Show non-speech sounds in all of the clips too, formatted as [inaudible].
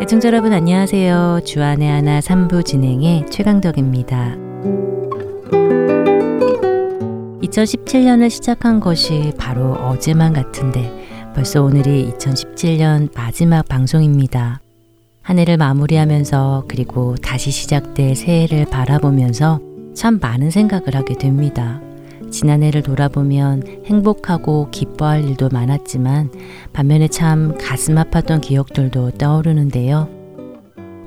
애청자 여러분 안녕하세요. 주안의 하나 3부 진행의 최강덕입니다. 2017년을 시작한 것이 바로 어제만 같은데 벌써 오늘이 2017년 마지막 방송입니다. 한 해를 마무리하면서 그리고 다시 시작될 새해를 바라보면서 참 많은 생각을 하게 됩니다. 지난해를 돌아보면 행복하고 기뻐할 일도 많았지만 반면에 참 가슴 아팠던 기억들도 떠오르는데요.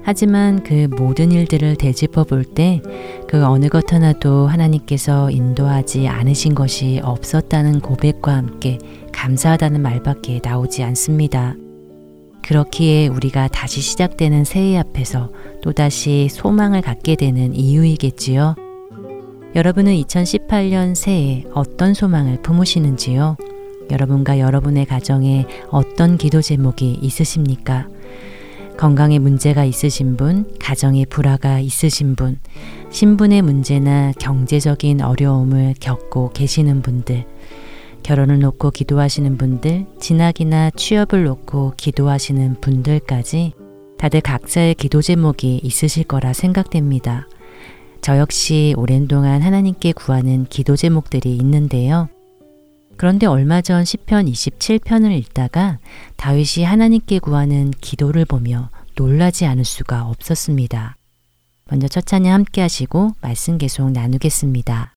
하지만 그 모든 일들을 되짚어 볼 때 그 어느 것 하나도 하나님께서 인도하지 않으신 것이 없었다는 고백과 함께 감사하다는 말밖에 나오지 않습니다. 그렇기에 우리가 다시 시작되는 새해 앞에서 또다시 소망을 갖게 되는 이유이겠지요. 여러분은 2018년 새해 어떤 소망을 품으시는지요? 여러분과 여러분의 가정에 어떤 기도 제목이 있으십니까? 건강에 문제가 있으신 분, 가정에 불화가 있으신 분, 신분의 문제나 경제적인 어려움을 겪고 계시는 분들, 결혼을 놓고 기도하시는 분들, 진학이나 취업을 놓고 기도하시는 분들까지 다들 각자의 기도 제목이 있으실 거라 생각됩니다. 저 역시 오랜 동안 하나님께 구하는 기도 제목들이 있는데요. 그런데 얼마 전 시편 27편을 읽다가 다윗이 하나님께 구하는 기도를 보며 놀라지 않을 수가 없었습니다. 먼저 첫 찬양 함께 하시고 말씀 계속 나누겠습니다.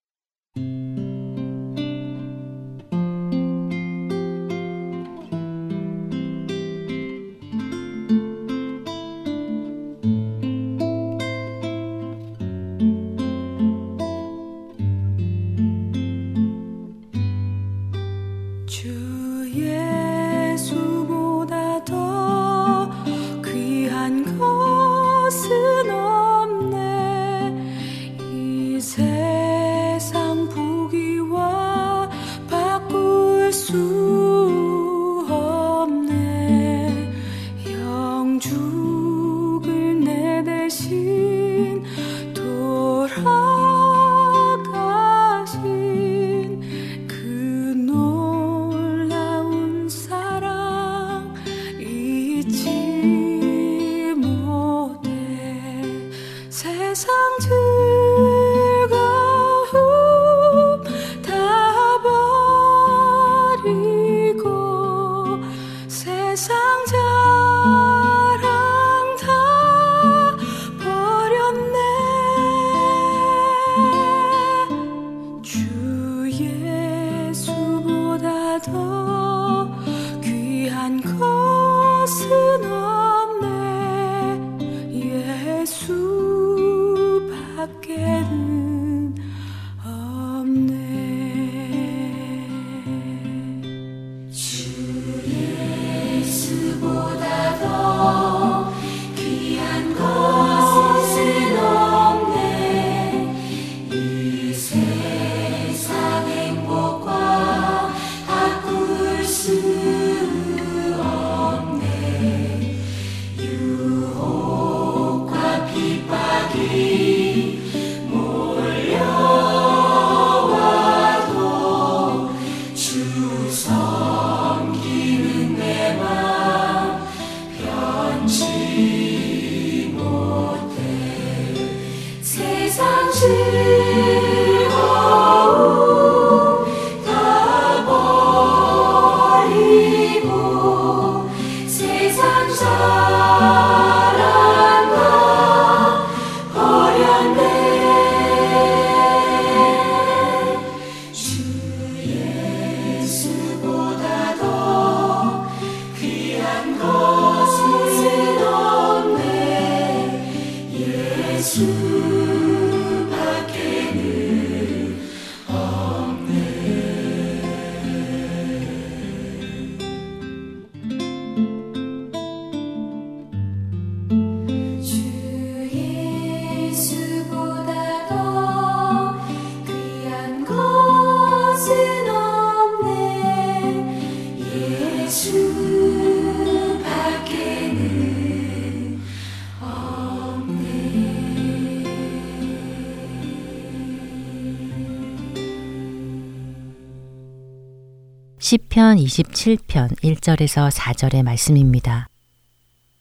시편 27편 1절에서 4절의 말씀입니다.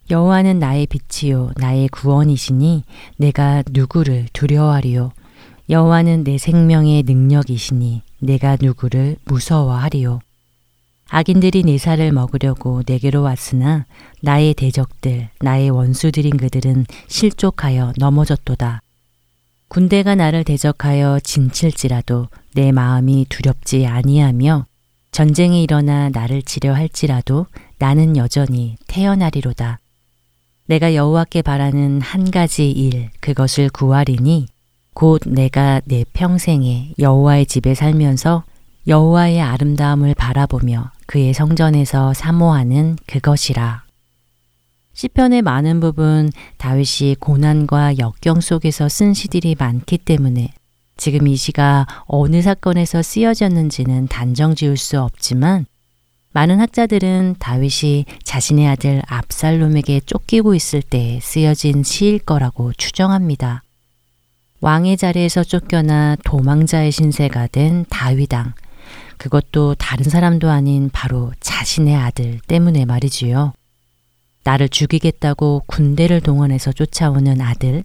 여호와는 나의 빛이요 나의 구원이시니 내가 누구를 두려워하리요? 여호와는 내 생명의 능력이시니 내가 누구를 무서워하리요? 악인들이 내 살을 먹으려고 내게로 왔으나 나의 대적들 나의 원수들인 그들은 실족하여 넘어졌도다. 군대가 나를 대적하여 진칠지라도 내 마음이 두렵지 아니하며 전쟁이 일어나 나를 치려 할지라도 나는 여전히 태어나리로다. 내가 여호와께 바라는 한 가지 일 그것을 구하리니 곧 내가 내 평생에 여호와의 집에 살면서 여호와의 아름다움을 바라보며 그의 성전에서 사모하는 그것이라. 시편의 많은 부분 다윗이 고난과 역경 속에서 쓴 시들이 많기 때문에 지금 이 시가 어느 사건에서 쓰여졌는지는 단정 지을 수 없지만 많은 학자들은 다윗이 자신의 아들 압살롬에게 쫓기고 있을 때 쓰여진 시일 거라고 추정합니다. 왕의 자리에서 쫓겨나 도망자의 신세가 된 다윗왕. 그것도 다른 사람도 아닌 바로 자신의 아들 때문에 말이지요. 나를 죽이겠다고 군대를 동원해서 쫓아오는 아들,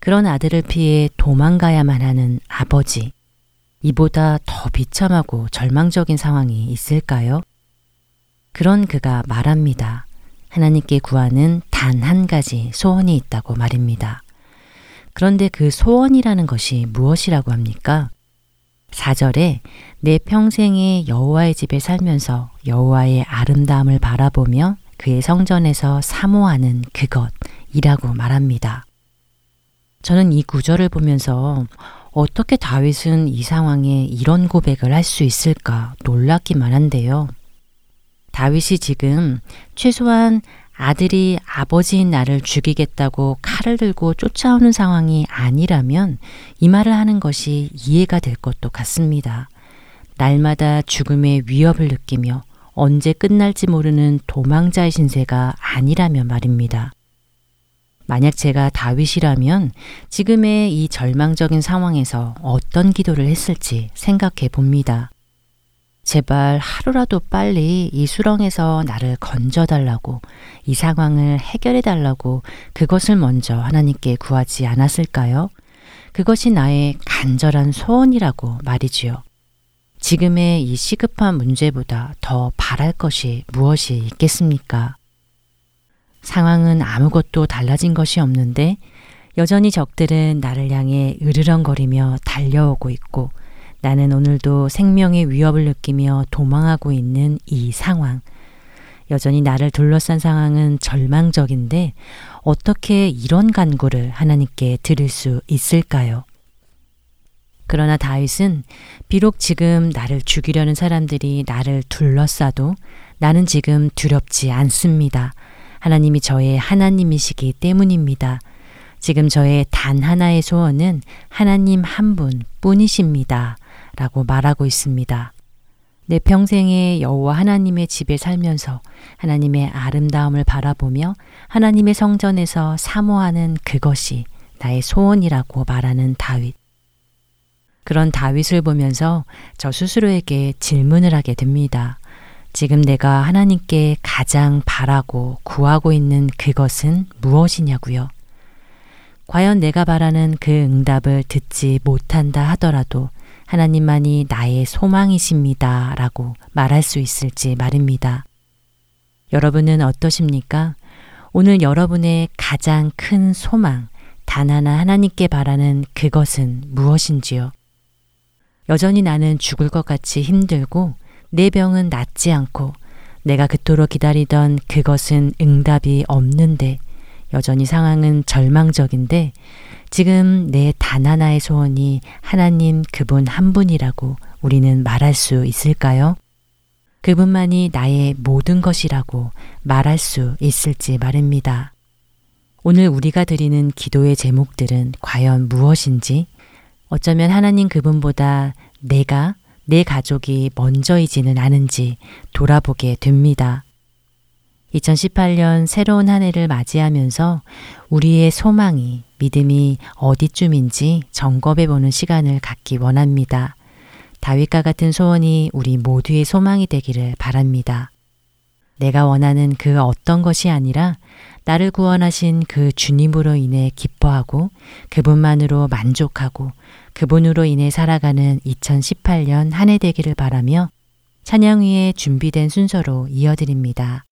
그런 아들을 피해 도망가야만 하는 아버지. 이보다 더 비참하고 절망적인 상황이 있을까요? 그런 그가 말합니다. 하나님께 구하는 단 한 가지 소원이 있다고 말입니다. 그런데 그 소원이라는 것이 무엇이라고 합니까? 4절에 내 평생에 여호와의 집에 살면서 여호와의 아름다움을 바라보며 그의 성전에서 사모하는 그것이라고 말합니다. 저는 이 구절을 보면서 어떻게 다윗은 이 상황에 이런 고백을 할 수 있을까 놀랍기만 한데요. 다윗이 지금 최소한 아들이 아버지인 나를 죽이겠다고 칼을 들고 쫓아오는 상황이 아니라면 이 말을 하는 것이 이해가 될 것도 같습니다. 날마다 죽음의 위협을 느끼며 언제 끝날지 모르는 도망자의 신세가 아니라면 말입니다. 만약 제가 다윗이라면 지금의 이 절망적인 상황에서 어떤 기도를 했을지 생각해 봅니다. 제발 하루라도 빨리 이 수렁에서 나를 건져달라고 이 상황을 해결해달라고 그것을 먼저 하나님께 구하지 않았을까요? 그것이 나의 간절한 소원이라고 말이지요. 지금의 이 시급한 문제보다 더 바랄 것이 무엇이 있겠습니까? 상황은 아무것도 달라진 것이 없는데 여전히 적들은 나를 향해 으르렁거리며 달려오고 있고 나는 오늘도 생명의 위협을 느끼며 도망하고 있는 이 상황. 여전히 나를 둘러싼 상황은 절망적인데 어떻게 이런 간구를 하나님께 드릴 수 있을까요? 그러나 다윗은 비록 지금 나를 죽이려는 사람들이 나를 둘러싸도 나는 지금 두렵지 않습니다. 하나님이 저의 하나님이시기 때문입니다. 지금 저의 단 하나의 소원은 하나님 한 분 뿐이십니다. 라고 말하고 있습니다. 내 평생에 여호와 하나님의 집에 살면서 하나님의 아름다움을 바라보며 하나님의 성전에서 사모하는 그것이 나의 소원이라고 말하는 다윗. 그런 다윗을 보면서 저 스스로에게 질문을 하게 됩니다. 지금 내가 하나님께 가장 바라고 구하고 있는 그것은 무엇이냐고요? 과연 내가 바라는 그 응답을 듣지 못한다 하더라도 하나님만이 나의 소망이십니다. 라고 말할 수 있을지 말입니다. 여러분은 어떠십니까? 오늘 여러분의 가장 큰 소망, 단 하나 하나님께 바라는 그것은 무엇인지요? 여전히 나는 죽을 것 같이 힘들고 내 병은 낫지 않고 내가 그토록 기다리던 그것은 응답이 없는데 여전히 상황은 절망적인데 지금 내 단 하나의 소원이 하나님 그분 한 분이라고 우리는 말할 수 있을까요? 그분만이 나의 모든 것이라고 말할 수 있을지 말입니다. 오늘 우리가 드리는 기도의 제목들은 과연 무엇인지 어쩌면 하나님 그분보다 내가 내 가족이 먼저이지는 않은지 돌아보게 됩니다. 2018년 새로운 한 해를 맞이하면서 우리의 소망이, 믿음이 어디쯤인지 점검해 보는 시간을 갖기 원합니다. 다윗과 같은 소원이 우리 모두의 소망이 되기를 바랍니다. 내가 원하는 그 어떤 것이 아니라 나를 구원하신 그 주님으로 인해 기뻐하고 그분만으로 만족하고 그분으로 인해 살아가는 2018년 한 해 되기를 바라며 찬양 위에 준비된 순서로 이어드립니다.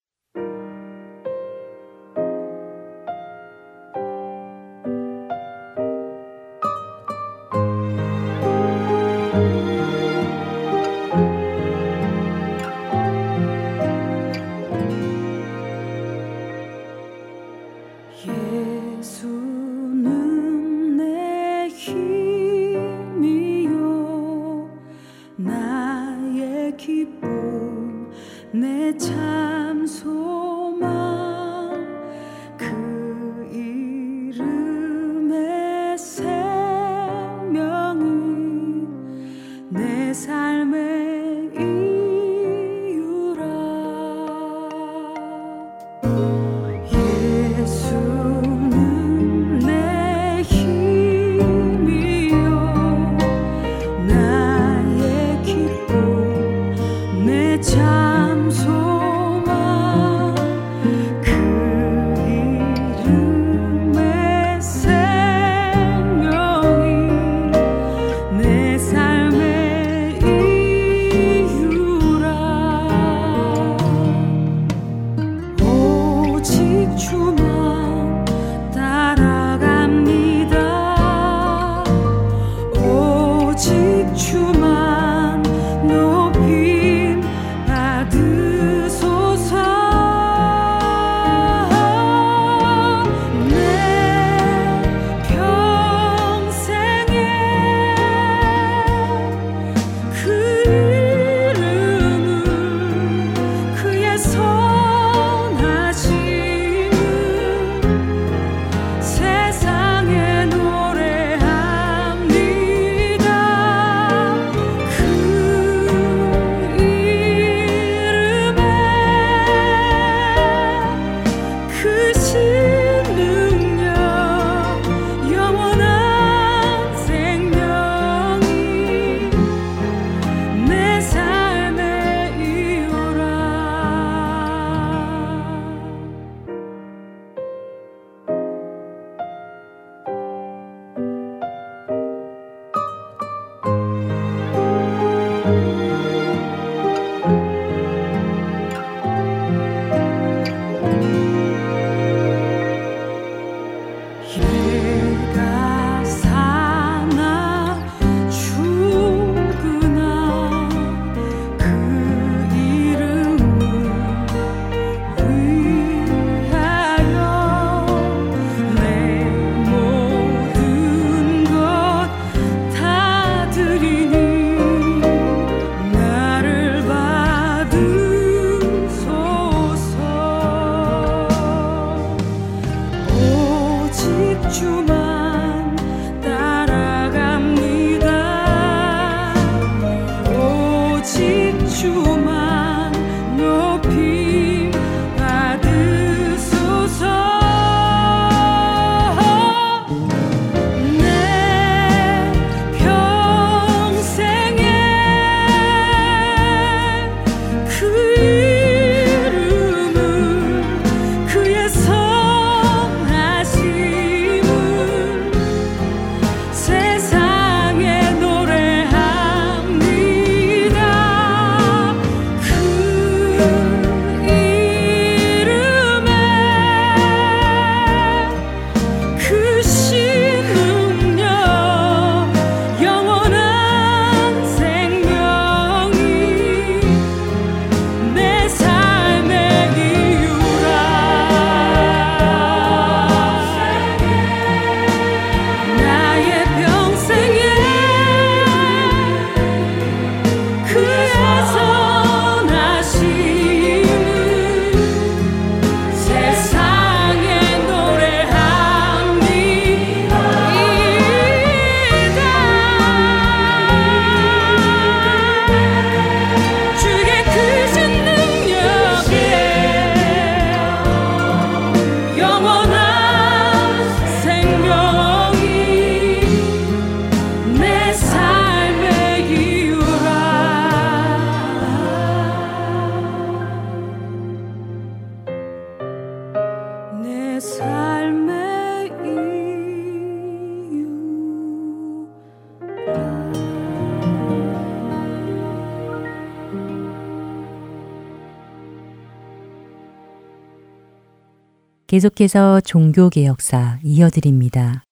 계속해서 종교개혁사 이어드립니다.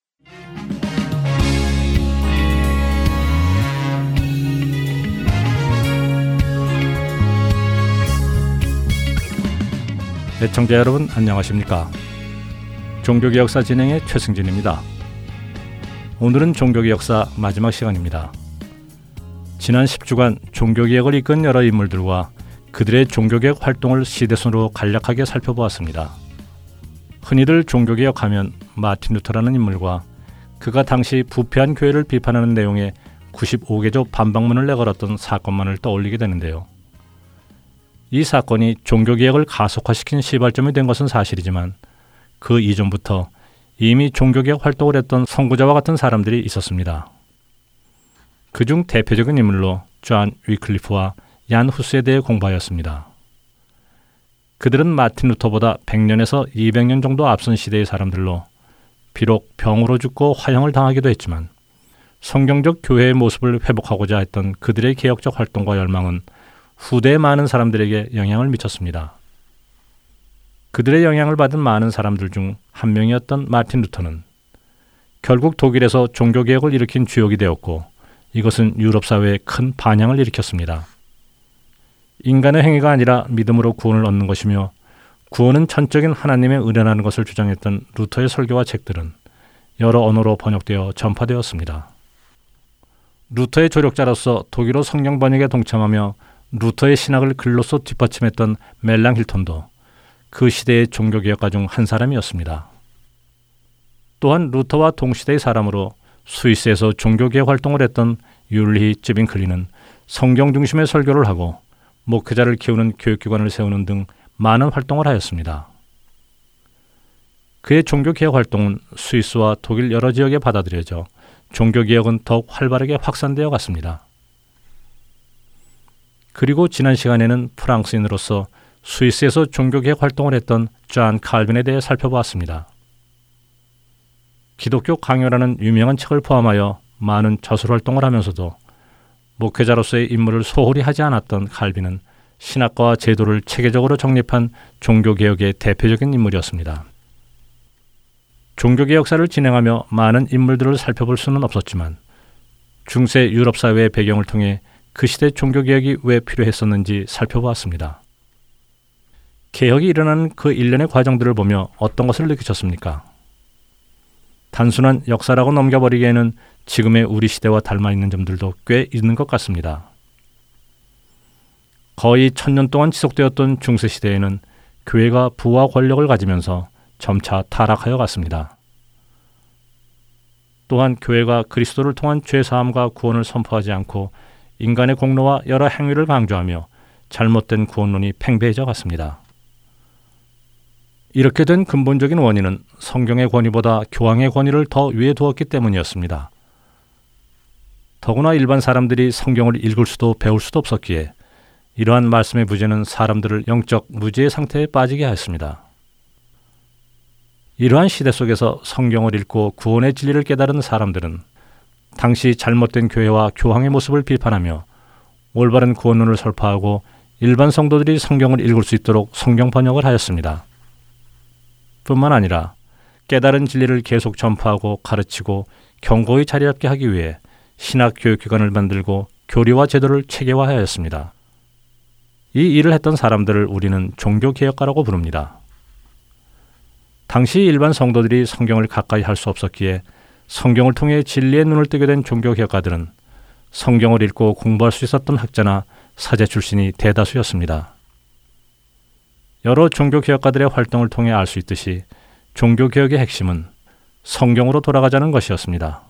애청자 여러분 안녕하십니까? 종교개혁사 진행의 최승진입니다. 오늘은 종교개혁사 마지막 시간입니다. 지난 10주간 종교개혁을 이끈 여러 인물들과 그들의 종교개혁 활동을 시대순으로 간략하게 살펴보았습니다. 흔히들 종교개혁 하면 마틴 루터라는 인물과 그가 당시 부패한 교회를 비판하는 내용의 95개조 반박문을 내걸었던 사건만을 떠올리게 되는데요. 이 사건이 종교개혁을 가속화시킨 시발점이 된 것은 사실이지만 그 이전부터 이미 종교개혁 활동을 했던 선구자와 같은 사람들이 있었습니다. 그중 대표적인 인물로 존 위클리프와 얀 후스에 대해 공부하였습니다. 그들은 마틴 루터보다 100년에서 200년 정도 앞선 시대의 사람들로 비록 병으로 죽고 화형을 당하기도 했지만 성경적 교회의 모습을 회복하고자 했던 그들의 개혁적 활동과 열망은 후대의 많은 사람들에게 영향을 미쳤습니다. 그들의 영향을 받은 많은 사람들 중 한 명이었던 마틴 루터는 결국 독일에서 종교개혁을 일으킨 주역이 되었고 이것은 유럽 사회에 큰 반향을 일으켰습니다. 인간의 행위가 아니라 믿음으로 구원을 얻는 것이며 구원은 전적인 하나님의 은혜라는 것을 주장했던 루터의 설교와 책들은 여러 언어로 번역되어 전파되었습니다. 루터의 조력자로서 독일어 성경 번역에 동참하며 루터의 신학을 글로써 뒷받침했던 멜랑 힐턴도 그 시대의 종교 개혁가 중 한 사람이었습니다. 또한 루터와 동시대의 사람으로 스위스에서 종교개혁 활동을 했던 율리 쯔빙클리는 성경 중심의 설교를 하고 목회자를 키우는 교육기관을 세우는 등 많은 활동을 하였습니다. 그의 종교개혁 활동은 스위스와 독일 여러 지역에 받아들여져 종교개혁은 더욱 활발하게 확산되어 갔습니다. 그리고 지난 시간에는 프랑스인으로서 스위스에서 종교개혁 활동을 했던 존 칼빈에 대해 살펴보았습니다. 기독교 강요라는 유명한 책을 포함하여 많은 저술 활동을 하면서도 목회자로서의 임무를 소홀히 하지 않았던 칼빈은 신학과 제도를 체계적으로 정립한 종교개혁의 대표적인 인물이었습니다. 종교개혁사를 진행하며 많은 인물들을 살펴볼 수는 없었지만 중세 유럽 사회의 배경을 통해 그 시대 종교개혁이 왜 필요했었는지 살펴보았습니다. 개혁이 일어나는 그 일련의 과정들을 보며 어떤 것을 느끼셨습니까? 단순한 역사라고 넘겨버리기에는 지금의 우리 시대와 닮아 있는 점들도 꽤 있는 것 같습니다. 거의 천년 동안 지속되었던 중세 시대에는 교회가 부와 권력을 가지면서 점차 타락하여 갔습니다. 또한 교회가 그리스도를 통한 죄 사함과 구원을 선포하지 않고 인간의 공로와 여러 행위를 강조하며 잘못된 구원론이 팽배해져 갔습니다. 이렇게 된 근본적인 원인은 성경의 권위보다 교황의 권위를 더 위에 두었기 때문이었습니다. 더구나 일반 사람들이 성경을 읽을 수도 배울 수도 없었기에 이러한 말씀의 부재는 사람들을 영적 무지의 상태에 빠지게 하였습니다. 이러한 시대 속에서 성경을 읽고 구원의 진리를 깨달은 사람들은 당시 잘못된 교회와 교황의 모습을 비판하며 올바른 구원론을 설파하고 일반 성도들이 성경을 읽을 수 있도록 성경 번역을 하였습니다. 뿐만 아니라 깨달은 진리를 계속 전파하고 가르치고 경고히 자리 잡게 하기 위해 신학 교육기관을 만들고 교리와 제도를 체계화하였습니다. 이 일을 했던 사람들을 우리는 종교개혁가라고 부릅니다. 당시 일반 성도들이 성경을 가까이 할 수 없었기에 성경을 통해 진리의 눈을 뜨게 된 종교개혁가들은 성경을 읽고 공부할 수 있었던 학자나 사제 출신이 대다수였습니다. 여러 종교 개혁가들의 활동을 통해 알 수 있듯이 종교 개혁의 핵심은 성경으로 돌아가자는 것이었습니다.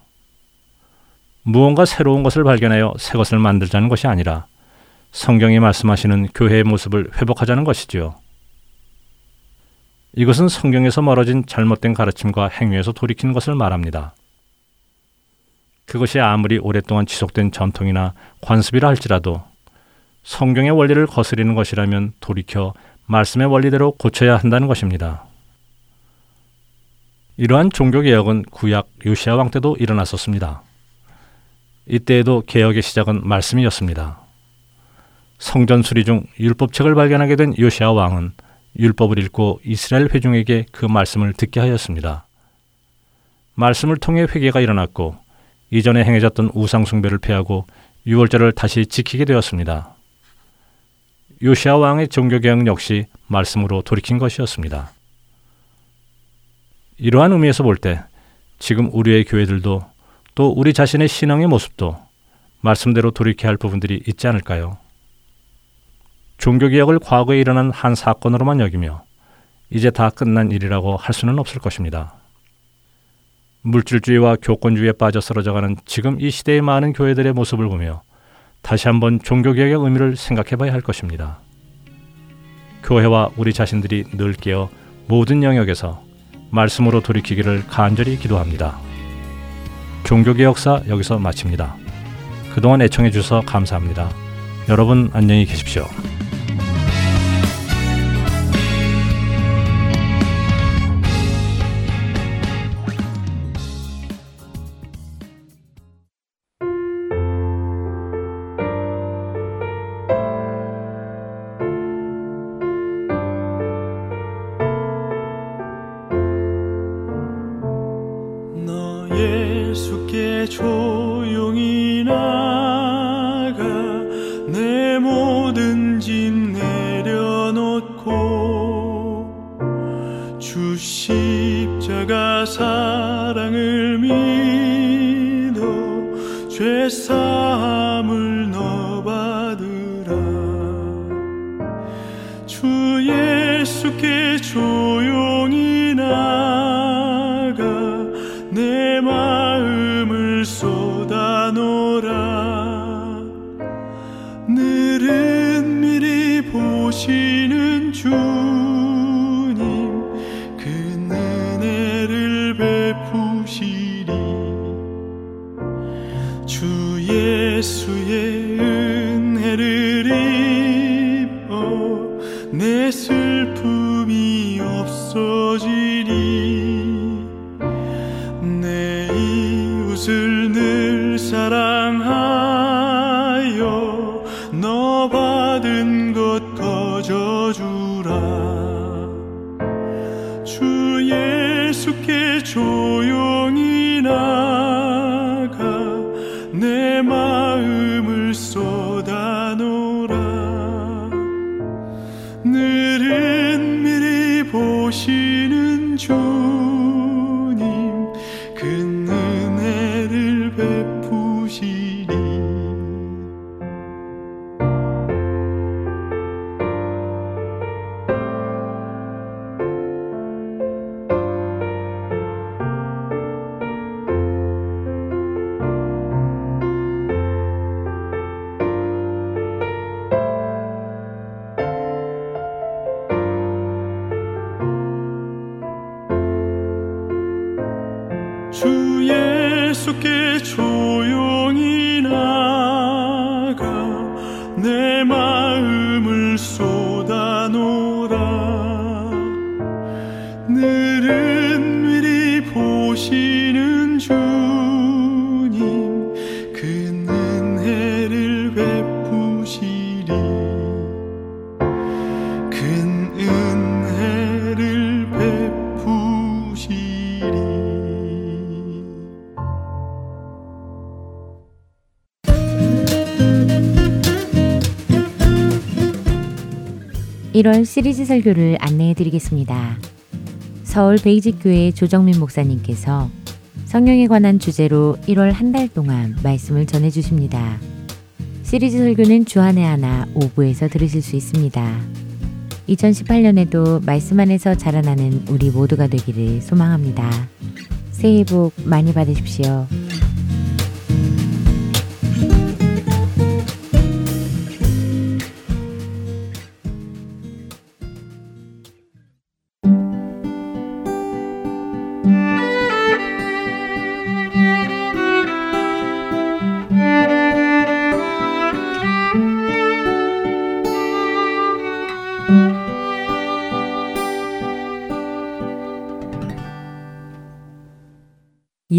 무언가 새로운 것을 발견하여 새 것을 만들자는 것이 아니라 성경이 말씀하시는 교회의 모습을 회복하자는 것이지요. 이것은 성경에서 멀어진 잘못된 가르침과 행위에서 돌이키는 것을 말합니다. 그것이 아무리 오랫동안 지속된 전통이나 관습이라 할지라도 성경의 원리를 거스리는 것이라면 돌이켜 말씀의 원리대로 고쳐야 한다는 것입니다. 이러한 종교 개혁은 구약 요시아 왕 때도 일어났었습니다. 이때에도 개혁의 시작은 말씀이었습니다. 성전 수리 중 율법책을 발견하게 된 요시아 왕은 율법을 읽고 이스라엘 회중에게 그 말씀을 듣게 하였습니다. 말씀을 통해 회개가 일어났고 이전에 행해졌던 우상 숭배를 패하고 유월절을 다시 지키게 되었습니다. 요시아 왕의 종교 개혁 역시 말씀으로 돌이킨 것이었습니다. 이러한 의미에서 볼 때 지금 우리의 교회들도 또 우리 자신의 신앙의 모습도 말씀대로 돌이켜야 할 부분들이 있지 않을까요? 종교개혁을 과거에 일어난 한 사건으로만 여기며 이제 다 끝난 일이라고 할 수는 없을 것입니다. 물질주의와 교권주의에 빠져 쓰러져가는 지금 이 시대의 많은 교회들의 모습을 보며 다시 한번 종교개혁의 의미를 생각해 봐야 할 것입니다. 교회와 우리 자신들이 늘 깨어 모든 영역에서 말씀으로 돌이키기를 간절히 기도합니다. 종교개혁사 여기서 마칩니다. 그동안 애청해 주셔서 감사합니다. 여러분 안녕히 계십시오. 中。 이월 시리즈 설교를 안내해 드리겠습니다. 서울 베이직교회 조정민 목사님께서 성령에 관한 주제로 1월 한 달 동안 말씀을 전해 주십니다. 시리즈 설교는 주안의 하나 5부에서 들으실 수 있습니다. 2018년에도 말씀 안에서 자라나는 우리 모두가 되기를 소망합니다. 새해 복 많이 받으십시오.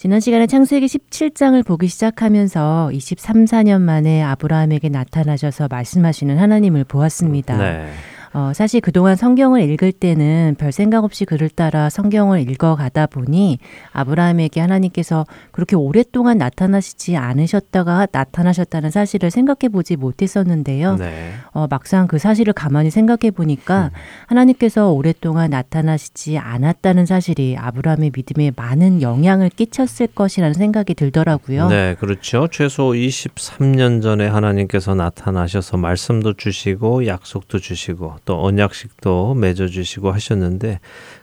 지난 시간에 창세기 17장을 보기 시작하면서 23, 4년 만에 아브라함에게 나타나셔서 말씀하시는 하나님을 보았습니다. 네. 어, 사실 그동안 성경을 읽을 때는 별 생각 없이 글을 따라 성경을 읽어가다 보니 아브라함에게 하나님께서 그렇게 오랫동안 나타나시지 않으셨다가 나타나셨다는 사실을 생각해 보지 못했었는데요. 네. 어, 막상 그 사실을 가만히 생각해 보니까 음. 하나님께서 오랫동안 나타나시지 않았다는 사실이 아브라함의 믿음에 많은 영향을 끼쳤을 것이라는 생각이 들더라고요. 네, 그렇죠. 최소 23년 전에 하나님께서 나타나셔서 말씀도 주시고 약속도 주시고 또 언약식도 맺어주시고 하셨는데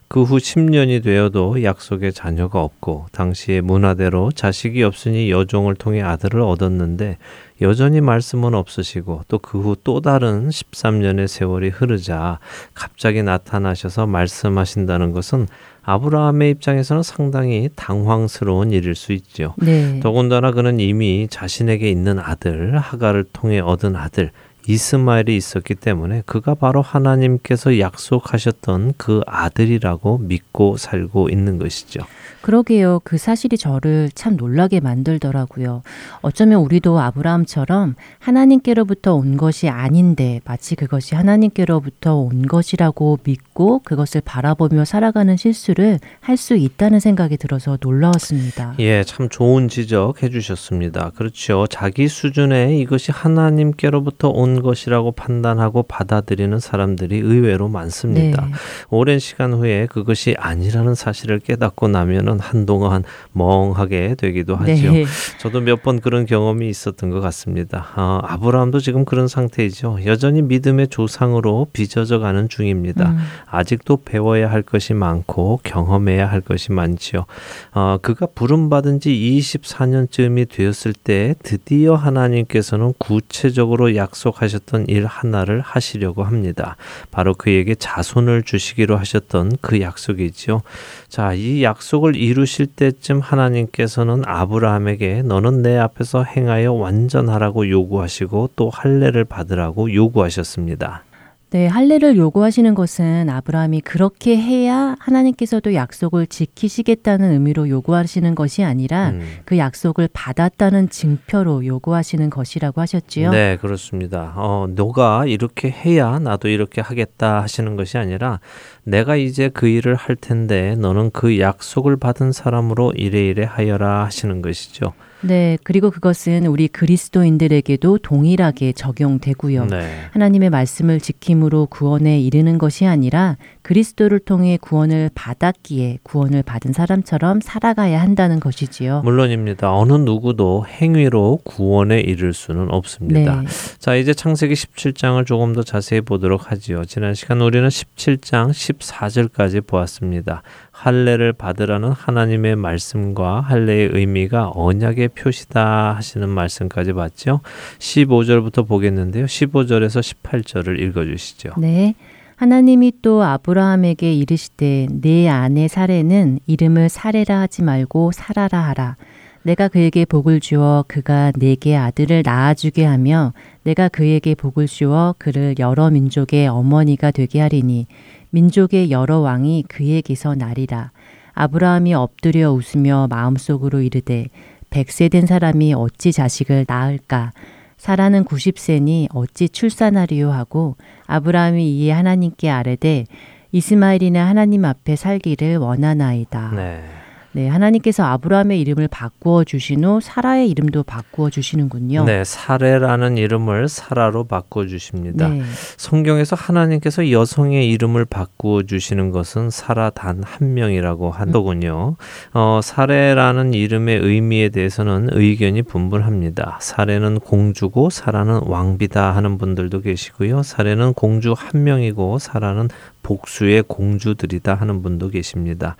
그 후 10년이 되어도 약속의 자녀가 없고 당시의 문화대로 자식이 없으니 여종을 통해 아들을 얻었는데 여전히 말씀은 없으시고 또 그 후 또 다른 13년의 세월이 흐르자 갑자기 나타나셔서 말씀하신다는 것은 아브라함의 입장에서는 상당히 당황스러운 일일 수 있죠. 네. 더군다나 그는 이미 자신에게 있는 아들 하가를 통해 얻은 아들 이스마엘이 있었기 때문에 그가 바로 하나님께서 약속하셨던 그 아들이라고 믿고 살고 있는 것이죠. 그러게요. 그 사실이 저를 참 놀라게 만들더라고요. 어쩌면 우리도 아브라함처럼 하나님께로부터 온 것이 아닌데 마치 그것이 하나님께로부터 온 것이라고 믿고 그것을 바라보며 살아가는 실수를 할 수 있다는 생각이 들어서 놀라웠습니다. 예, 참 좋은 지적 해주셨습니다. 그렇죠. 자기 수준에 이것이 하나님께로부터 온 것이라고 판단하고 받아들이는 사람들이 의외로 많습니다. 네. 오랜 시간 후에 그것이 아니라는 사실을 깨닫고 나면은 한동안 멍하게 되기도 하죠. 네. 저도 몇 번 그런 경험이 있었던 것 같습니다. 아, 아브라함도 지금 그런 상태이죠. 여전히 믿음의 조상으로 빚어져 가는 중입니다. 음. 아직도 배워야 할 것이 많고 경험해야 할 것이 많지요. 아, 그가 부름받은 지 24년쯤이 되었을 때 드디어 하나님께서는 구체적으로 약속하 셨던 일 하나를 하시려고 합니다. 바로 그에게 자손을 주시기로 하셨던 그 약속이지요. 자, 이 약속을 이루실 때쯤 하나님께서는 아브라함에게 너는 내 앞에서 행하여 완전하라고 요구하시고 또 할례를 받으라고 요구하셨습니다. 네, 할례를 요구하시는 것은 아브라함이 그렇게 해야 하나님께서도 약속을 지키시겠다는 의미로 요구하시는 것이 아니라 음. 그 약속을 받았다는 증표로 요구하시는 것이라고 하셨지요. 네, 그렇습니다. 어, 너가 이렇게 해야 나도 이렇게 하겠다 하시는 것이 아니라 내가 이제 그 일을 할 텐데 너는 그 약속을 받은 사람으로 이래이래 하여라 하시는 것이죠. 네, 그리고 그것은 우리 그리스도인들에게도 동일하게 적용되고요. 네. 하나님의 말씀을 지킴으로 구원에 이르는 것이 아니라 그리스도를 통해 구원을 받았기에 구원을 받은 사람처럼 살아가야 한다는 것이지요. 물론입니다. 어느 누구도 행위로 구원에 이를 수는 없습니다. 네. 자, 이제 창세기 17장을 조금 더 자세히 보도록 하지요. 지난 시간 우리는 17장 14절까지 보았습니다. 할례를 받으라는 하나님의 말씀과 할례의 의미가 언약의 표시다 하시는 말씀까지 봤죠. 15절부터 보겠는데요. 15절에서 18절을 읽어 주시죠. 네. 하나님이 또 아브라함에게 이르시되 내 아내 사례는 이름을 사례라 하지 말고 사라라 하라. 내가 그에게 복을 주어 그가 내게 아들을 낳아주게 하며 내가 그에게 복을 주어 그를 여러 민족의 어머니가 되게 하리니 민족의 여러 왕이 그에게서 나리라. 아브라함이 엎드려 웃으며 마음속으로 이르되 백세 된 사람이 어찌 자식을 낳을까? 사라는 90세니 어찌 출산하리요 하고 아브라함이 이에 하나님께 아뢰되 이스마엘이나 하나님 앞에 살기를 원하나이다. 네. 네, 하나님께서 아브라함의 이름을 바꾸어 주신 후 사라의 이름도 바꾸어 주시는군요. 네, 사레라는 이름을 사라로 바꾸어 주십니다. 네. 성경에서 하나님께서 여성의 이름을 바꾸어 주시는 것은 사라 단 한 명이라고 하더군요. 음. 어, 사레라는 이름의 의미에 대해서는 의견이 분분합니다. 사레는 공주고 사라는 왕비다 하는 분들도 계시고요. 사레는 공주 한 명이고 사라는 복수의 공주들이다 하는 분도 계십니다.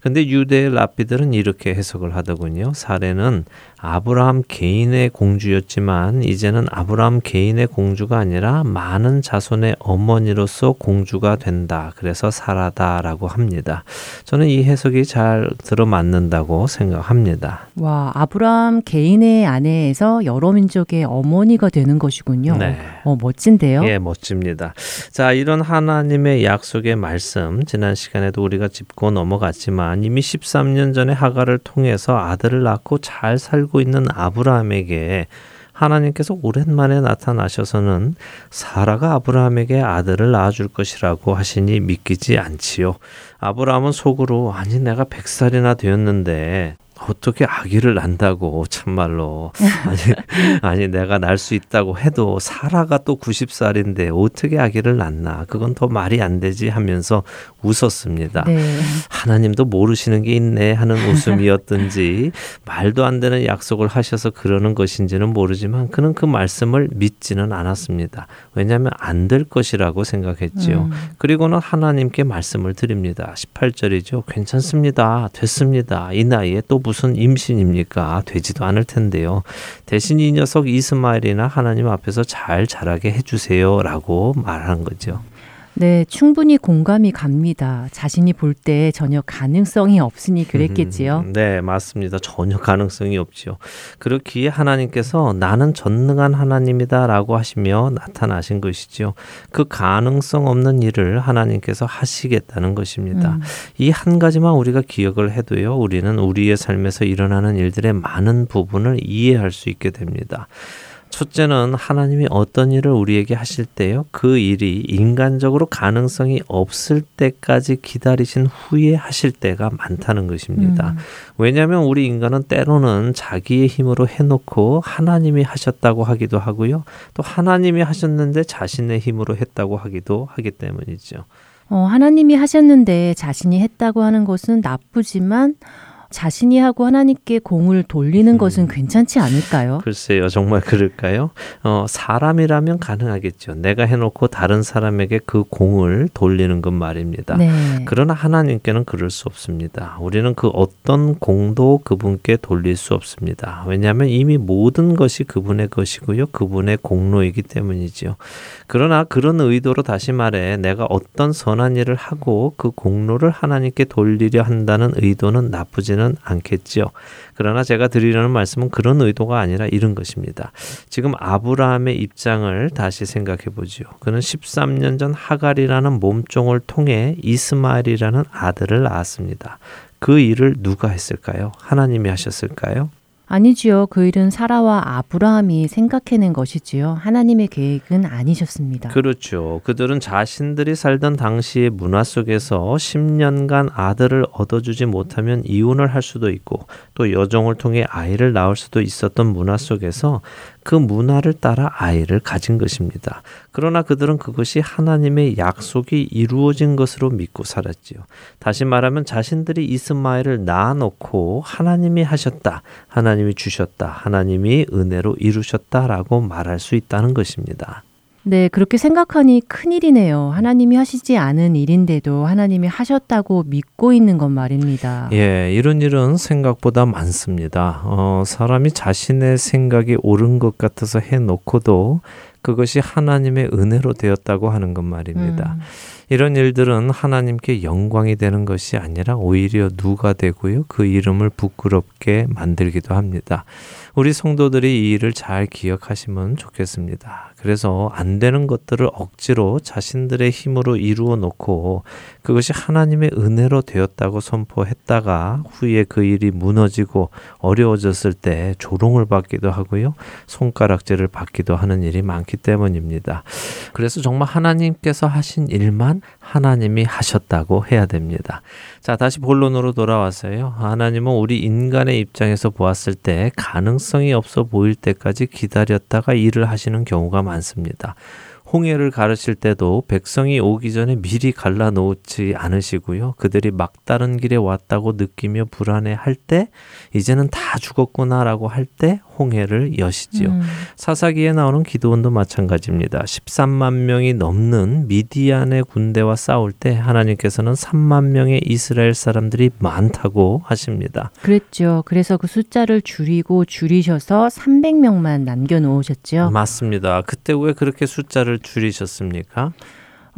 근데 유대의 랍비들은 이렇게 해석을 하더군요. 사례는 아브라함 개인의 공주였지만 이제는 아브라함 개인의 공주가 아니라 많은 자손의 어머니로서 공주가 된다. 그래서 사라다라고 합니다. 저는 이 해석이 잘 들어맞는다고 생각합니다. 와, 아브라함 개인의 아내에서 여러 민족의 어머니가 되는 것이군요. 네. 어, 멋진데요? 예, 멋집니다. 자, 이런 하나님의 약속의 말씀, 지난 시간에도 우리가 짚고 넘어갔지만 이미 13년 전에 하가를 통해서 아들을 낳고 잘 살고 살고 있는 아브라함에게 하나님께서 오랜만에 나타나셔서는 사라가 아브라함에게 아들을 낳아줄 것이라고 하시니 믿기지 않지요. 아브라함은 속으로 아니 내가 백살이나 되었는데 어떻게 아기를 낳는다고 참말로 아니, [laughs] 아니 내가 날수 있다고 해도 사라가 또 90살인데 어떻게 아기를 낳나 그건 더 말이 안 되지 하면서 웃었습니다. 네. 하나님도 모르시는 게 있네 하는 웃음이었든지 [laughs] 말도 안 되는 약속을 하셔서 그러는 것인지는 모르지만 그는 그 말씀을 믿지는 않았습니다. 왜냐하면 안 될 것이라고 생각했지요. 음. 그리고는 하나님께 말씀을 드립니다. 18절이죠. 괜찮습니다. 됐습니다. 이 나이에 또 무슨 임신입니까? 되지도 않을 텐데요. 대신 이 녀석 이스마엘이나 하나님 앞에서 잘 자라게 해주세요라고 말한 거죠. 네, 충분히 공감이 갑니다. 자신이 볼 때 전혀 가능성이 없으니 그랬겠지요. 음, 네, 맞습니다. 전혀 가능성이 없지요. 그렇기에 하나님께서 나는 전능한 하나님이다라고 하시며 나타나신 것이지요. 그 가능성 없는 일을 하나님께서 하시겠다는 것입니다. 음. 이한 가지만 우리가 기억을 해도요, 우리는 우리의 삶에서 일어나는 일들의 많은 부분을 이해할 수 있게 됩니다. 첫째는 하나님이 어떤 일을 우리에게 하실 때요, 그 일이 인간적으로 가능성이 없을 때까지 기다리신 후에 하실 때가 많다는 것입니다. 음. 왜냐하면 우리 인간은 때로는 자기의 힘으로 해놓고 하나님이 하셨다고 하기도 하고요, 또 하나님이 하셨는데 자신의 힘으로 했다고 하기도 하기 때문이죠. 어, 하나님이 하셨는데 자신이 했다고 하는 것은 나쁘지만 자신이 하고 하나님께 공을 돌리는 음. 것은 괜찮지 않을까요? 글쎄요, 정말 그럴까요? 어, 사람이라면 가능하겠죠. 내가 해놓고 다른 사람에게 그 공을 돌리는 건 말입니다. 네. 그러나 하나님께는 그럴 수 없습니다. 우리는 그 어떤 공도 그분께 돌릴 수 없습니다. 왜냐하면 이미 모든 것이 그분의 것이고요. 그분의 공로이기 때문이지요. 그러나 그런 의도로 다시 말해 내가 어떤 선한 일을 하고 그 공로를 하나님께 돌리려 한다는 의도는 나쁘지 는 않겠지요. 그러나 제가 드리려는 말씀은 그런 의도가 아니라 이런 것입니다. 지금 아브라함의 입장을 다시 생각해 보지요. 그는 13년 전 하갈이라는 몸종을 통해 이스마엘이라는 아들을 낳았습니다. 그 일을 누가 했을까요? 하나님이 하셨을까요? 아니지요. 그 일은 사라와 아브라함이 생각해낸 것이지요. 하나님의 계획은 아니셨습니다. 그렇죠. 그들은 자신들이 살던 당시의 문화 속에서 10년간 아들을 얻어주지 못하면 이혼을 할 수도 있고 또 여종을 통해 아이를 낳을 수도 있었던 문화 속에서 그 문화를 따라 아이를 가진 것입니다. 그러나 그들은 그것이 하나님의 약속이 이루어진 것으로 믿고 살았지요. 다시 말하면 자신들이 이스마엘을 낳아놓고 하나님이 하셨다, 하나님이 주셨다, 하나님이 은혜로 이루셨다라고 말할 수 있다는 것입니다. 네, 그렇게 생각하니 큰일이네요. 하나님이 하시지 않은 일인데도 하나님이 하셨다고 믿고 있는 것 말입니다. 예, 이런 일은 생각보다 많습니다. 어, 사람이 자신의 생각이 옳은 것 같아서 해놓고도 그것이 하나님의 은혜로 되었다고 하는 것 말입니다. 음. 이런 일들은 하나님께 영광이 되는 것이 아니라 오히려 누가 되고요. 그 이름을 부끄럽게 만들기도 합니다. 우리 성도들이 이 일을 잘 기억하시면 좋겠습니다. 그래서 안 되는 것들을 억지로 자신들의 힘으로 이루어 놓고 그것이 하나님의 은혜로 되었다고 선포했다가 후에 그 일이 무너지고 어려워졌을 때 조롱을 받기도 하고요. 손가락질을 받기도 하는 일이 많기 때문입니다. 그래서 정말 하나님께서 하신 일만 하나님이 하셨다고 해야 됩니다. 자, 다시 본론으로 돌아와서요. 하나님은 우리 인간의 입장에서 보았을 때 가능성이 없어 보일 때까지 기다렸다가 일을 하시는 경우가 많습니다. 홍해를 가르칠 때도 백성이 오기 전에 미리 갈라 놓지 않으시고요. 그들이 막다른 길에 왔다고 느끼며 불안해 할 때, 이제는 다 죽었구나라고 할 때 홍해를 여시지요. 음. 사사기에 나오는 기도원도 마찬가지입니다. 13만 명이 넘는 미디안의 군대와 싸울 때 하나님께서는 3만 명의 이스라엘 사람들이 많다고 하십니다. 그랬죠. 그래서 그 숫자를 줄이고 줄이셔서 300명만 남겨 놓으셨죠. 맞습니다. 그때 왜 그렇게 숫자를 줄이셨습니까?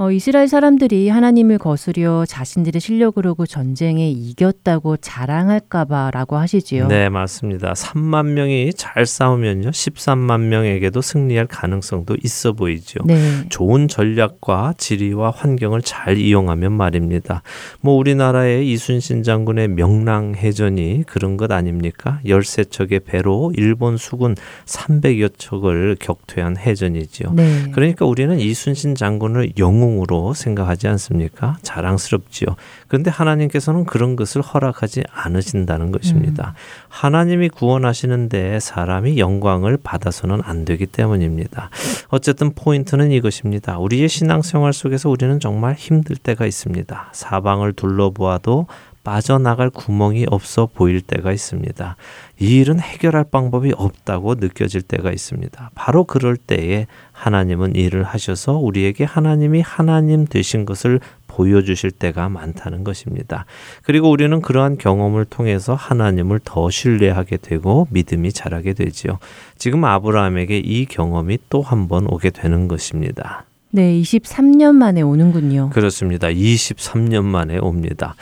어, 이스라엘 사람들이 하나님을 거스려 자신들의 실력으로 그 전쟁에 이겼다고 자랑할까봐라고 하시지요. 네, 맞습니다. 3만 명이 잘 싸우면요, 13만 명에게도 승리할 가능성도 있어 보이죠. 네. 좋은 전략과 지리와 환경을 잘 이용하면 말입니다. 뭐 우리나라의 이순신 장군의 명랑해전이 그런 것 아닙니까? 13척의 배로 일본 수군 300여 척을 격퇴한 해전이지요. 네. 그러니까 우리는 이순신 장군을 영웅 영웅으로 생각하지 않습니까? 자랑스럽지요. 그런데 하나님께서는 그런 것을 허락하지 않으신다는 것입니다. 음. 하나님이 구원하시는데 사람이 영광을 받아서는 안 되기 때문입니다. 어쨌든 포인트는 이것입니다. 우리의 신앙생활 속에서 우리는 정말 힘들 때가 있습니다. 사방을 둘러보아도 빠져나갈 구멍이 없어 보일 때가 있습니다. 이 일은 해결할 방법이 없다고 느껴질 때가 있습니다. 바로 그럴 때에 하나님은 일을 하셔서 우리에게 하나님이 하나님 되신 것을 보여주실 때가 많다는 것입니다. 그리고 우리는 그러한 경험을 통해서 하나님을 더 신뢰하게 되고 믿음이 자라게 되지요. 지금 아브라함에게 이 경험이 또 한 번 오게 되는 것입니다. 네, 23년 만에 오는군요. 그렇습니다. 23년 만에 옵니다.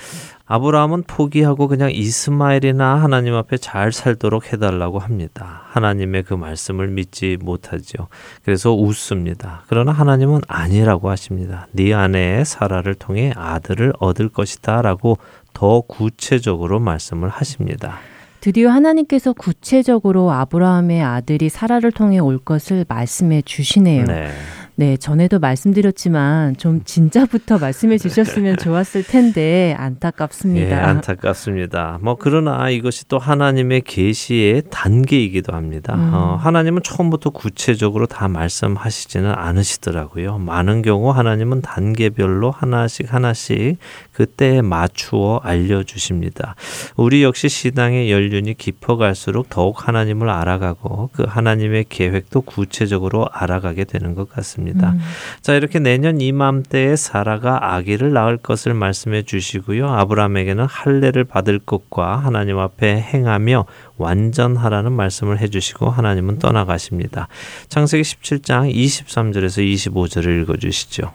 아브라함은 포기하고 그냥 이스마엘이나 하나님 앞에 잘 살도록 해달라고 합니다. 하나님의 그 말씀을 믿지 못하죠. 그래서 웃습니다. 그러나 하나님은 아니라고 하십니다. 네 아내 사라를 통해 아들을 얻을 것이다라고 더 구체적으로 말씀을 하십니다. 드디어 하나님께서 구체적으로 아브라함의 아들이 사라를 통해 올 것을 말씀해 주시네요. 네. 네, 전에도 말씀드렸지만 좀 진짜부터 말씀해 주셨으면 좋았을 텐데 안타깝습니다. 예, 안타깝습니다. 뭐 그러나 이것이 또 하나님의 계시의 단계이기도 합니다. 음. 어, 하나님은 처음부터 구체적으로 다 말씀하시지는 않으시더라고요. 많은 경우 하나님은 단계별로 하나씩 하나씩 그때에 맞추어 알려 주십니다. 우리 역시 신앙의 연륜이 깊어갈수록 더욱 하나님을 알아가고 그 하나님의 계획도 구체적으로 알아가게 되는 것 같습니다. 있습니다. 음. 자, 이렇게 내년 이맘때에 사라가 아기를 낳을 것을 말씀해 주시고요. 아브라함에게는 할례를 받을 것과 하나님 앞에 행하며 완전하라는 말씀을 해 주시고 하나님은 떠나가십니다. 창세기 17장 23절에서 25절을 읽어 주시죠.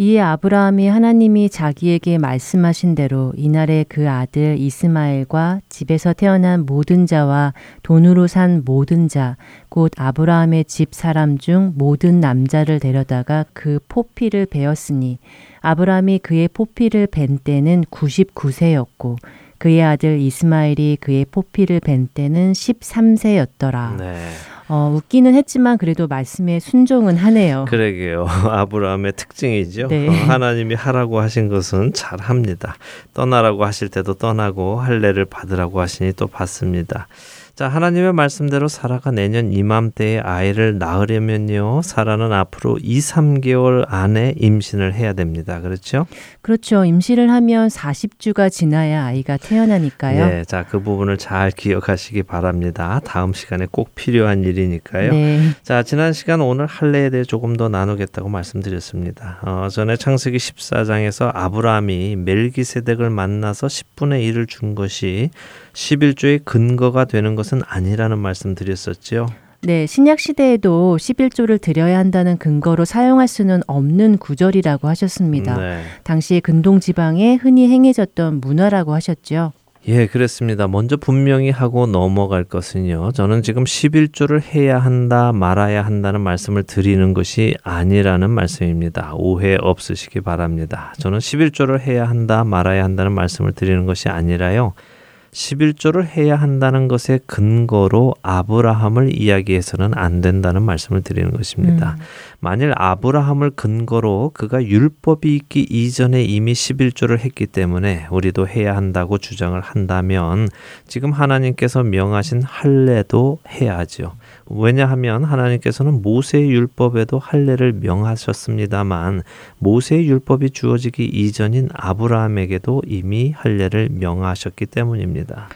이에 아브라함이 하나님이 자기에게 말씀하신 대로 이날에 그 아들 이스마엘과 집에서 태어난 모든 자와 돈으로 산 모든 자, 곧 아브라함의 집 사람 중 모든 남자를 데려다가 그 포피를 베었으니 아브라함이 그의 포피를 벤 때는 99세였고 그의 아들 이스마엘이 그의 포피를 벤 때는 13세였더라. 네. 어, 웃기는 했지만 그래도 말씀에 순종은 하네요. 그러게요. [laughs] 아브라함의 특징이죠. 네. 어, 하나님이 하라고 하신 것은 잘 합니다. 떠나라고 하실 때도 떠나고 할례를 받으라고 하시니 또 받습니다. 자, 하나님의 말씀대로 사라가 내년 이맘때에 아이를 낳으려면요. 사라는 앞으로 2, 3개월 안에 임신을 해야 됩니다. 그렇죠? 그렇죠. 임신을 하면 40주가 지나야 아이가 태어나니까요. 네. 자, 그 부분을 잘 기억하시기 바랍니다. 다음 시간에 꼭 필요한 일이니까요. 네. 자, 지난 시간 오늘 할례에 대해 조금 더 나누겠다고 말씀드렸습니다. 어, 전에 창세기 14장에서 아브라함이 멜기세덱을 만나서 10분의 1을 준 것이 11조의 근거가 되는 것은 아니라는 말씀 드렸었지요. 네, 신약 시대에도 11조를 드려야 한다는 근거로 사용할 수는 없는 구절이라고 하셨습니다. 네. 당시 근동 지방에 흔히 행해졌던 문화라고 하셨죠. 예, 그렇습니다. 먼저 분명히 하고 넘어갈 것은요. 저는 지금 11조를 해야 한다, 말아야 한다는 말씀을 드리는 것이 아니라는 말씀입니다. 오해 없으시기 바랍니다. 저는 11조를 해야 한다, 말아야 한다는 말씀을 드리는 것이 아니라요. 11조를 해야 한다는 것의 근거로 아브라함을 이야기해서는 안 된다는 말씀을 드리는 것입니다. 음. 만일 아브라함을 근거로 그가 율법이 있기 이전에 이미 11조를 했기 때문에 우리도 해야 한다고 주장을 한다면 지금 하나님께서 명하신 할례도 해야죠. 왜냐하면 하나님께서는 모세의 율법에도 할례를 명하셨습니다만 모세의 율법이 주어지기 이전인 아브라함에게도 이미 할례를 명하셨기 때문입니다.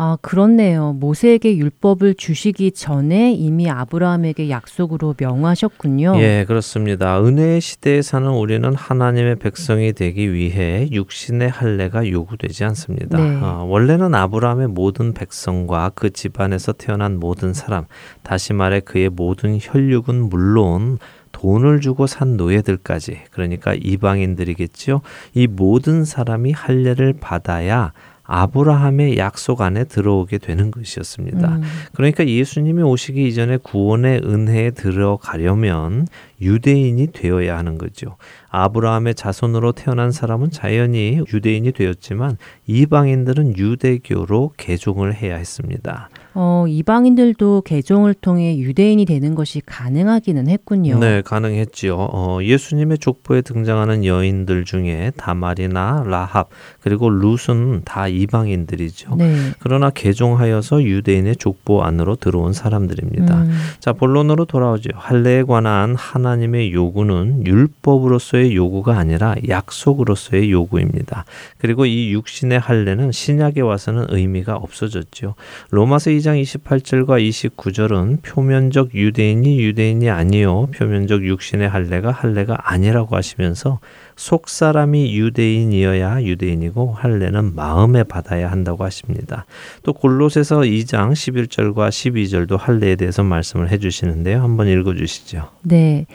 아, 그렇네요. 모세에게 율법을 주시기 전에 이미 아브라함에게 약속으로 명하셨군요. 예, 그렇습니다. 은혜의 시대에 사는 우리는 하나님의 백성이 되기 위해 육신의 할례가 요구되지 않습니다. 네. 어, 원래는 아브라함의 모든 백성과 그 집안에서 태어난 모든 사람, 다시 말해 그의 모든 혈육은 물론 돈을 주고 산 노예들까지 그러니까 이방인들이겠죠. 이 모든 사람이 할례를 받아야 아브라함의 약속 안에 들어오게 되는 것이었습니다. 음. 그러니까 예수님이 오시기 이전에 구원의 은혜에 들어가려면 유대인이 되어야 하는 거죠. 아브라함의 자손으로 태어난 사람은 자연히 유대인이 되었지만 이방인들은 유대교로 개종을 해야 했습니다. 어, 이방인들도 개종을 통해 유대인이 되는 것이 가능하기는 했군요. 네, 가능했지요. 어, 예수님의 족보에 등장하는 여인들 중에 다말이나 라합 그리고 룻은 다 이방인들이죠. 네. 그러나 개종하여서 유대인의 족보 안으로 들어온 사람들입니다. 음. 자, 본론으로 돌아오죠. 할례에 관한 하나 님의 요구는 율법으로서의 요구가 아니라 약속으로서의 요구입니다. 그리고 이 육신의 할례는 신약에 와서는 의미가 없어졌죠. 로마서 2장 2장 28절과 29절은 표면적 유대인이 유대인이 아니요 표면적 육신의 할례가 할례가 아니라고 하시면서 속 사람이 유대인이어야 유대인이고 할례는 마음에 받아야 한다고 하십니다. 또 골로새서 2장 11절과 12절도 할례에 대해서 말씀을 해 주시는데요. 한번 읽어 주시죠. 네.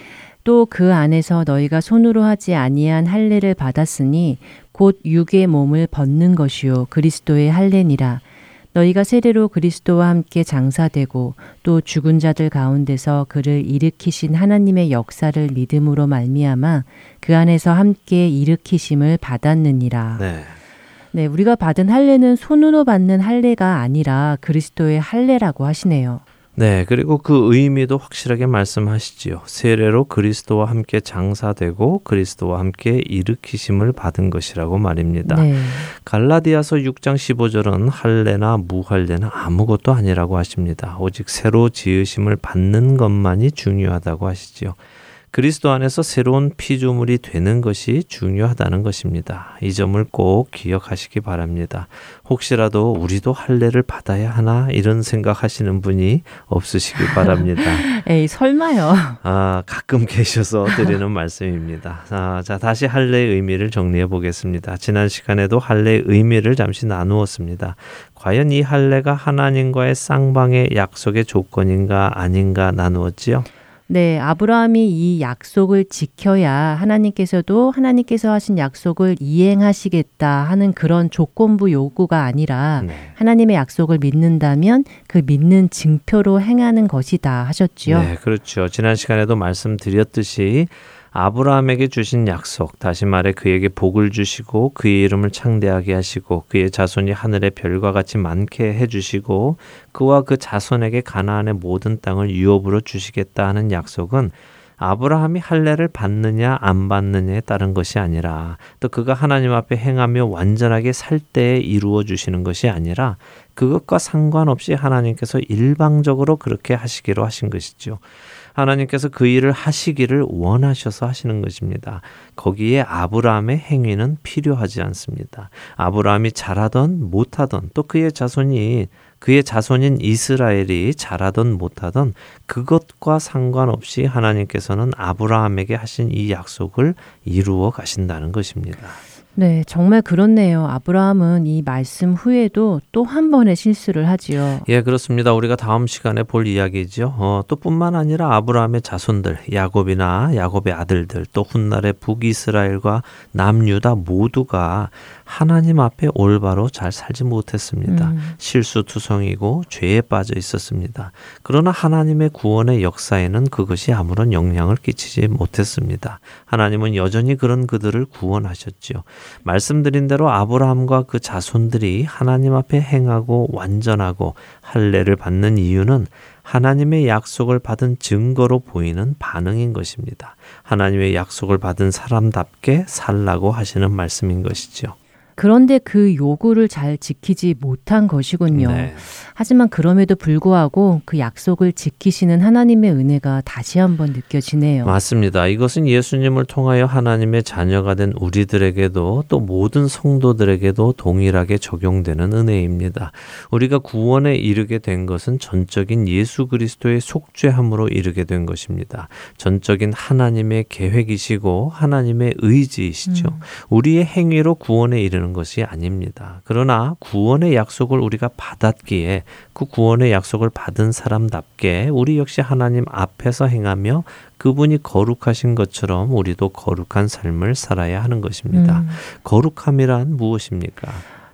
또 그 안에서 너희가 손으로 하지 아니한 할례를 받았으니 곧 육의 몸을 벗는 것이요 그리스도의 할례니라. 너희가 세례로 그리스도와 함께 장사되고 또 죽은 자들 가운데서 그를 일으키신 하나님의 역사를 믿음으로 말미암아 그 안에서 함께 일으키심을 받았느니라. 네. 네, 우리가 받은 할례는 손으로 받는 할례가 아니라 그리스도의 할례라고 하시네요. 네, 그리고 그 의미도 확실하게 말씀하시지요. 세례로 그리스도와 함께 장사되고 그리스도와 함께 일으키심을 받은 것이라고 말입니다. 네. 갈라디아서 6장 15절은 할례나 무할례나 아무것도 아니라고 하십니다. 오직 새로 지으심을 받는 것만이 중요하다고 하시지요. 그리스도 안에서 새로운 피조물이 되는 것이 중요하다는 것입니다. 이 점을 꼭 기억하시기 바랍니다. 혹시라도 우리도 할례를 받아야 하나 이런 생각하시는 분이 없으시기 바랍니다. [laughs] 에이 설마요. 아 가끔 계셔서 드리는 [laughs] 말씀입니다. 아, 자 다시 할례의 의미를 정리해 보겠습니다. 지난 시간에도 할례의 의미를 잠시 나누었습니다. 과연 이 할례가 하나님과의 쌍방의 약속의 조건인가 아닌가 나누었지요. 네, 아브라함이 이 약속을 지켜야 하나님께서도 하나님께서 하신 약속을 이행하시겠다 하는 그런 조건부 요구가 아니라 네. 하나님의 약속을 믿는다면 그 믿는 증표로 행하는 것이다 하셨지요. 네, 그렇죠. 지난 시간에도 말씀드렸듯이 아브라함에게 주신 약속, 다시 말해 그에게 복을 주시고 그의 이름을 창대하게 하시고 그의 자손이 하늘의 별과 같이 많게 해 주시고 그와 그 자손에게 가나안의 모든 땅을 유업으로 주시겠다 하는 약속은 아브라함이 할례를 받느냐 안 받느냐에 따른 것이 아니라 또 그가 하나님 앞에 행하며 완전하게 살 때에 이루어 주시는 것이 아니라 그것과 상관없이 하나님께서 일방적으로 그렇게 하시기로 하신 것이죠. 하나님께서 그 일을 하시기를 원하셔서 하시는 것입니다. 거기에 아브라함의 행위는 필요하지 않습니다. 아브라함이 잘하던 못하던 또 그의 자손이 그의 자손인 이스라엘이 잘하던 못하던 그것과 상관없이 하나님께서는 아브라함에게 하신 이 약속을 이루어 가신다는 것입니다. 네, 정말 그렇네요. 아브라함은 이 말씀 후에도 또 한 번의 실수를 하지요. 예, 그렇습니다. 우리가 다음 시간에 볼 이야기죠. 어, 또 뿐만 아니라 아브라함의 자손들, 야곱이나 야곱의 아들들, 또 훗날의 북이스라엘과 남유다 모두가 하나님 앞에 올바로 잘 살지 못했습니다. 음. 실수투성이고 죄에 빠져 있었습니다. 그러나 하나님의 구원의 역사에는 그것이 아무런 영향을 끼치지 못했습니다. 하나님은 여전히 그런 그들을 구원하셨지요. 말씀드린 대로 아브라함과 그 자손들이 하나님 앞에 행하고 완전하고 할례를 받는 이유는 하나님의 약속을 받은 증거로 보이는 반응인 것입니다. 하나님의 약속을 받은 사람답게 살라고 하시는 말씀인 것이죠. 그런데 그 요구를 잘 지키지 못한 것이군요. 네. 하지만 그럼에도 불구하고 그 약속을 지키시는 하나님의 은혜가 다시 한번 느껴지네요. 맞습니다. 이것은 예수님을 통하여 하나님의 자녀가 된 우리들에게도 또 모든 성도들에게도 동일하게 적용되는 은혜입니다. 우리가 구원에 이르게 된 것은 전적인 예수 그리스도의 속죄함으로 이르게 된 것입니다. 전적인 하나님의 계획이시고 하나님의 의지이시죠. 음. 우리의 행위로 구원에 이르는 것이 아닙니다. 그러나 구원의 약속을 우리가 받았기에 그 구원의 약속을 받은 사람답게 우리 역시 하나님 앞에서 행하며 그분이 거룩하신 것처럼 우리도 거룩한 삶을 살아야 하는 것입니다. 음. 거룩함이란 무엇입니까?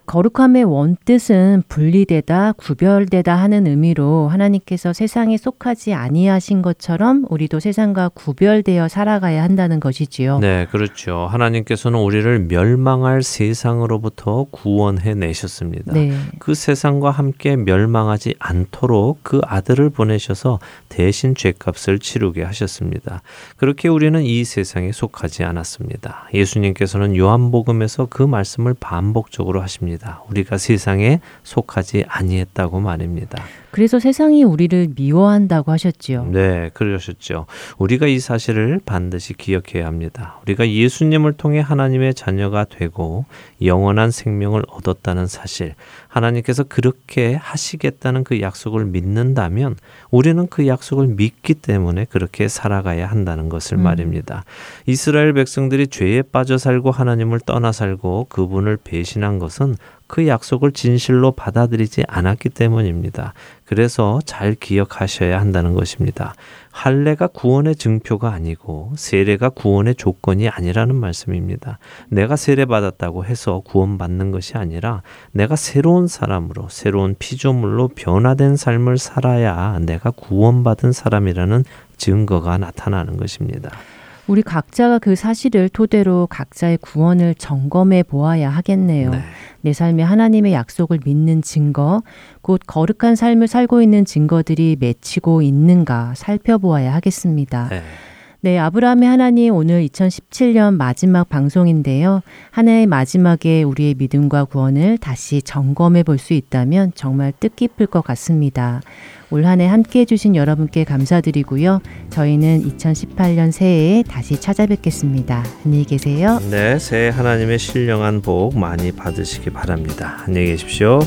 거룩함의 원뜻은 분리되다, 구별되다 하는 의미로 하나님께서 세상에 속하지 아니하신 것처럼 우리도 세상과 구별되어 살아가야 한다는 것이지요. 네, 그렇죠. 하나님께서는 우리를 멸망할 세상으로부터 구원해 내셨습니다. 네. 그 세상과 함께 멸망하지 않도록 그 아들을 보내셔서 대신 죄값을 치르게 하셨습니다. 그렇게 우리는 이 세상에 속하지 않았습니다. 예수님께서는 요한복음에서 그 말씀을 반복적으로 하십니다. 것입니다. 우리가 세상에 속하지 아니했다고 말입니다. 그래서 세상이 우리를 미워한다고 하셨지요. 네, 그러셨죠. 우리가 이 사실을 반드시 기억해야 합니다. 우리가 예수님을 통해 하나님의 자녀가 되고 영원한 생명을 얻었다는 사실, 하나님께서 그렇게 하시겠다는 그 약속을 믿는다면 우리는 그 약속을 믿기 때문에 그렇게 살아가야 한다는 것을 음. 말입니다. 이스라엘 백성들이 죄에 빠져 살고 하나님을 떠나 살고 그분을 배신한 것은 그 약속을 진실로 받아들이지 않았기 때문입니다. 그래서 잘 기억하셔야 한다는 것입니다. 할례가 구원의 증표가 아니고 세례가 구원의 조건이 아니라는 말씀입니다. 내가 세례 받았다고 해서 구원받는 것이 아니라 내가 새로운 사람으로 새로운 피조물로 변화된 삶을 살아야 내가 구원받은 사람이라는 증거가 나타나는 것입니다. 우리 각자가 그 사실을 토대로 각자의 구원을 점검해 보아야 하겠네요. 네. 내 삶에 하나님의 약속을 믿는 증거, 곧 거룩한 삶을 살고 있는 증거들이 맺히고 있는가 살펴보아야 하겠습니다. 네. 네, 아브라함의 하나님 오늘 2017년 마지막 방송인데요. 한 해의 마지막에 우리의 믿음과 구원을 다시 점검해 볼 수 있다면 정말 뜻깊을 것 같습니다. 올 한 해 함께 해주신 여러분께 감사드리고요. 저희는 2018년 새해에 다시 찾아뵙겠습니다. 안녕히 계세요. 네, 새해 하나님의 신령한 복 많이 받으시기 바랍니다. 안녕히 계십시오.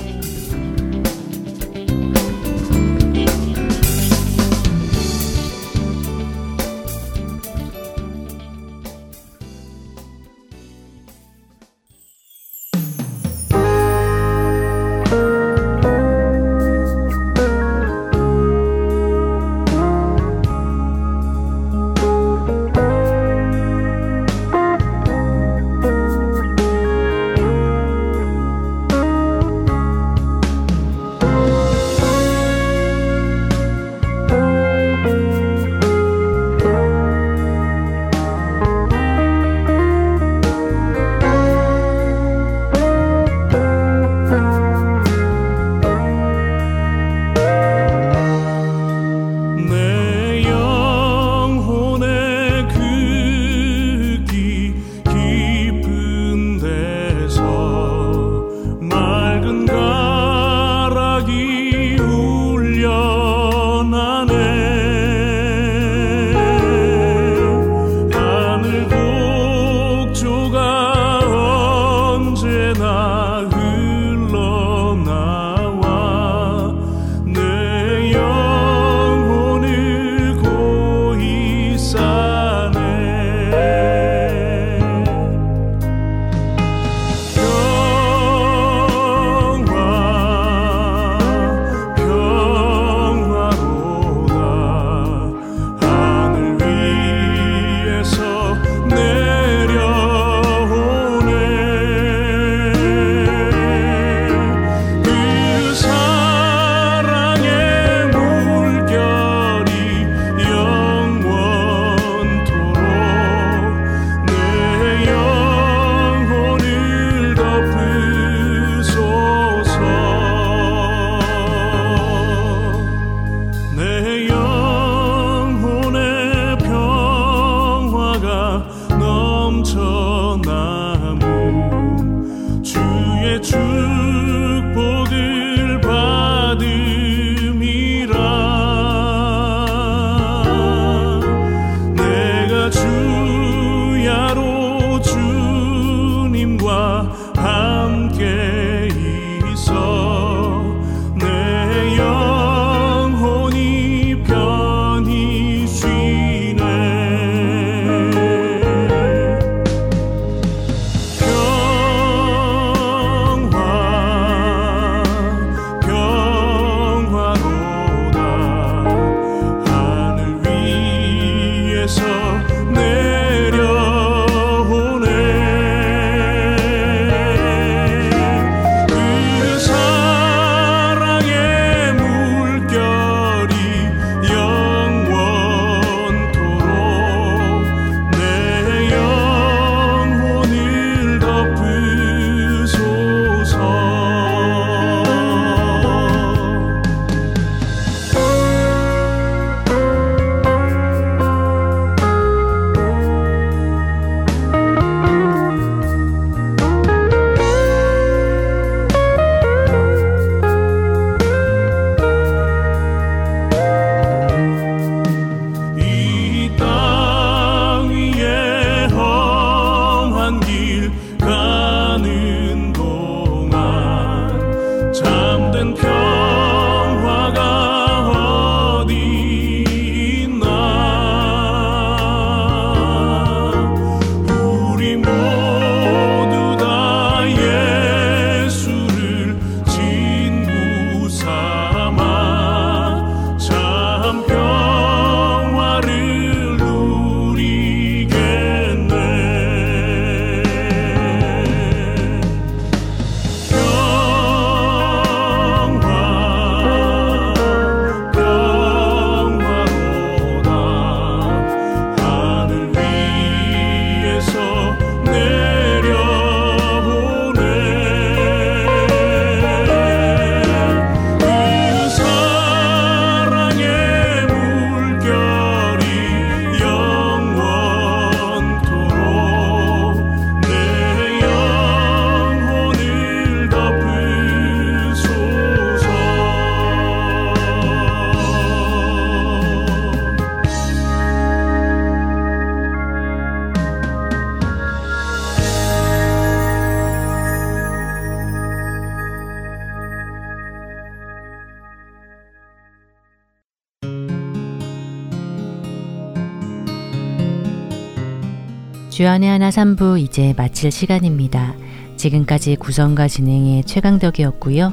주연의 하나 3부 이제 마칠 시간입니다. 지금까지 구성과 진행의 최강덕이었고요.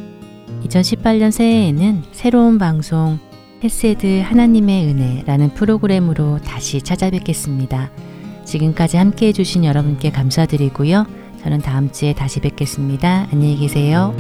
2018년 새해에는 새로운 방송 헤세드 하나님의 은혜라는 프로그램으로 다시 찾아뵙겠습니다. 지금까지 함께 해주신 여러분께 감사드리고요. 저는 다음 주에 다시 뵙겠습니다. 안녕히 계세요.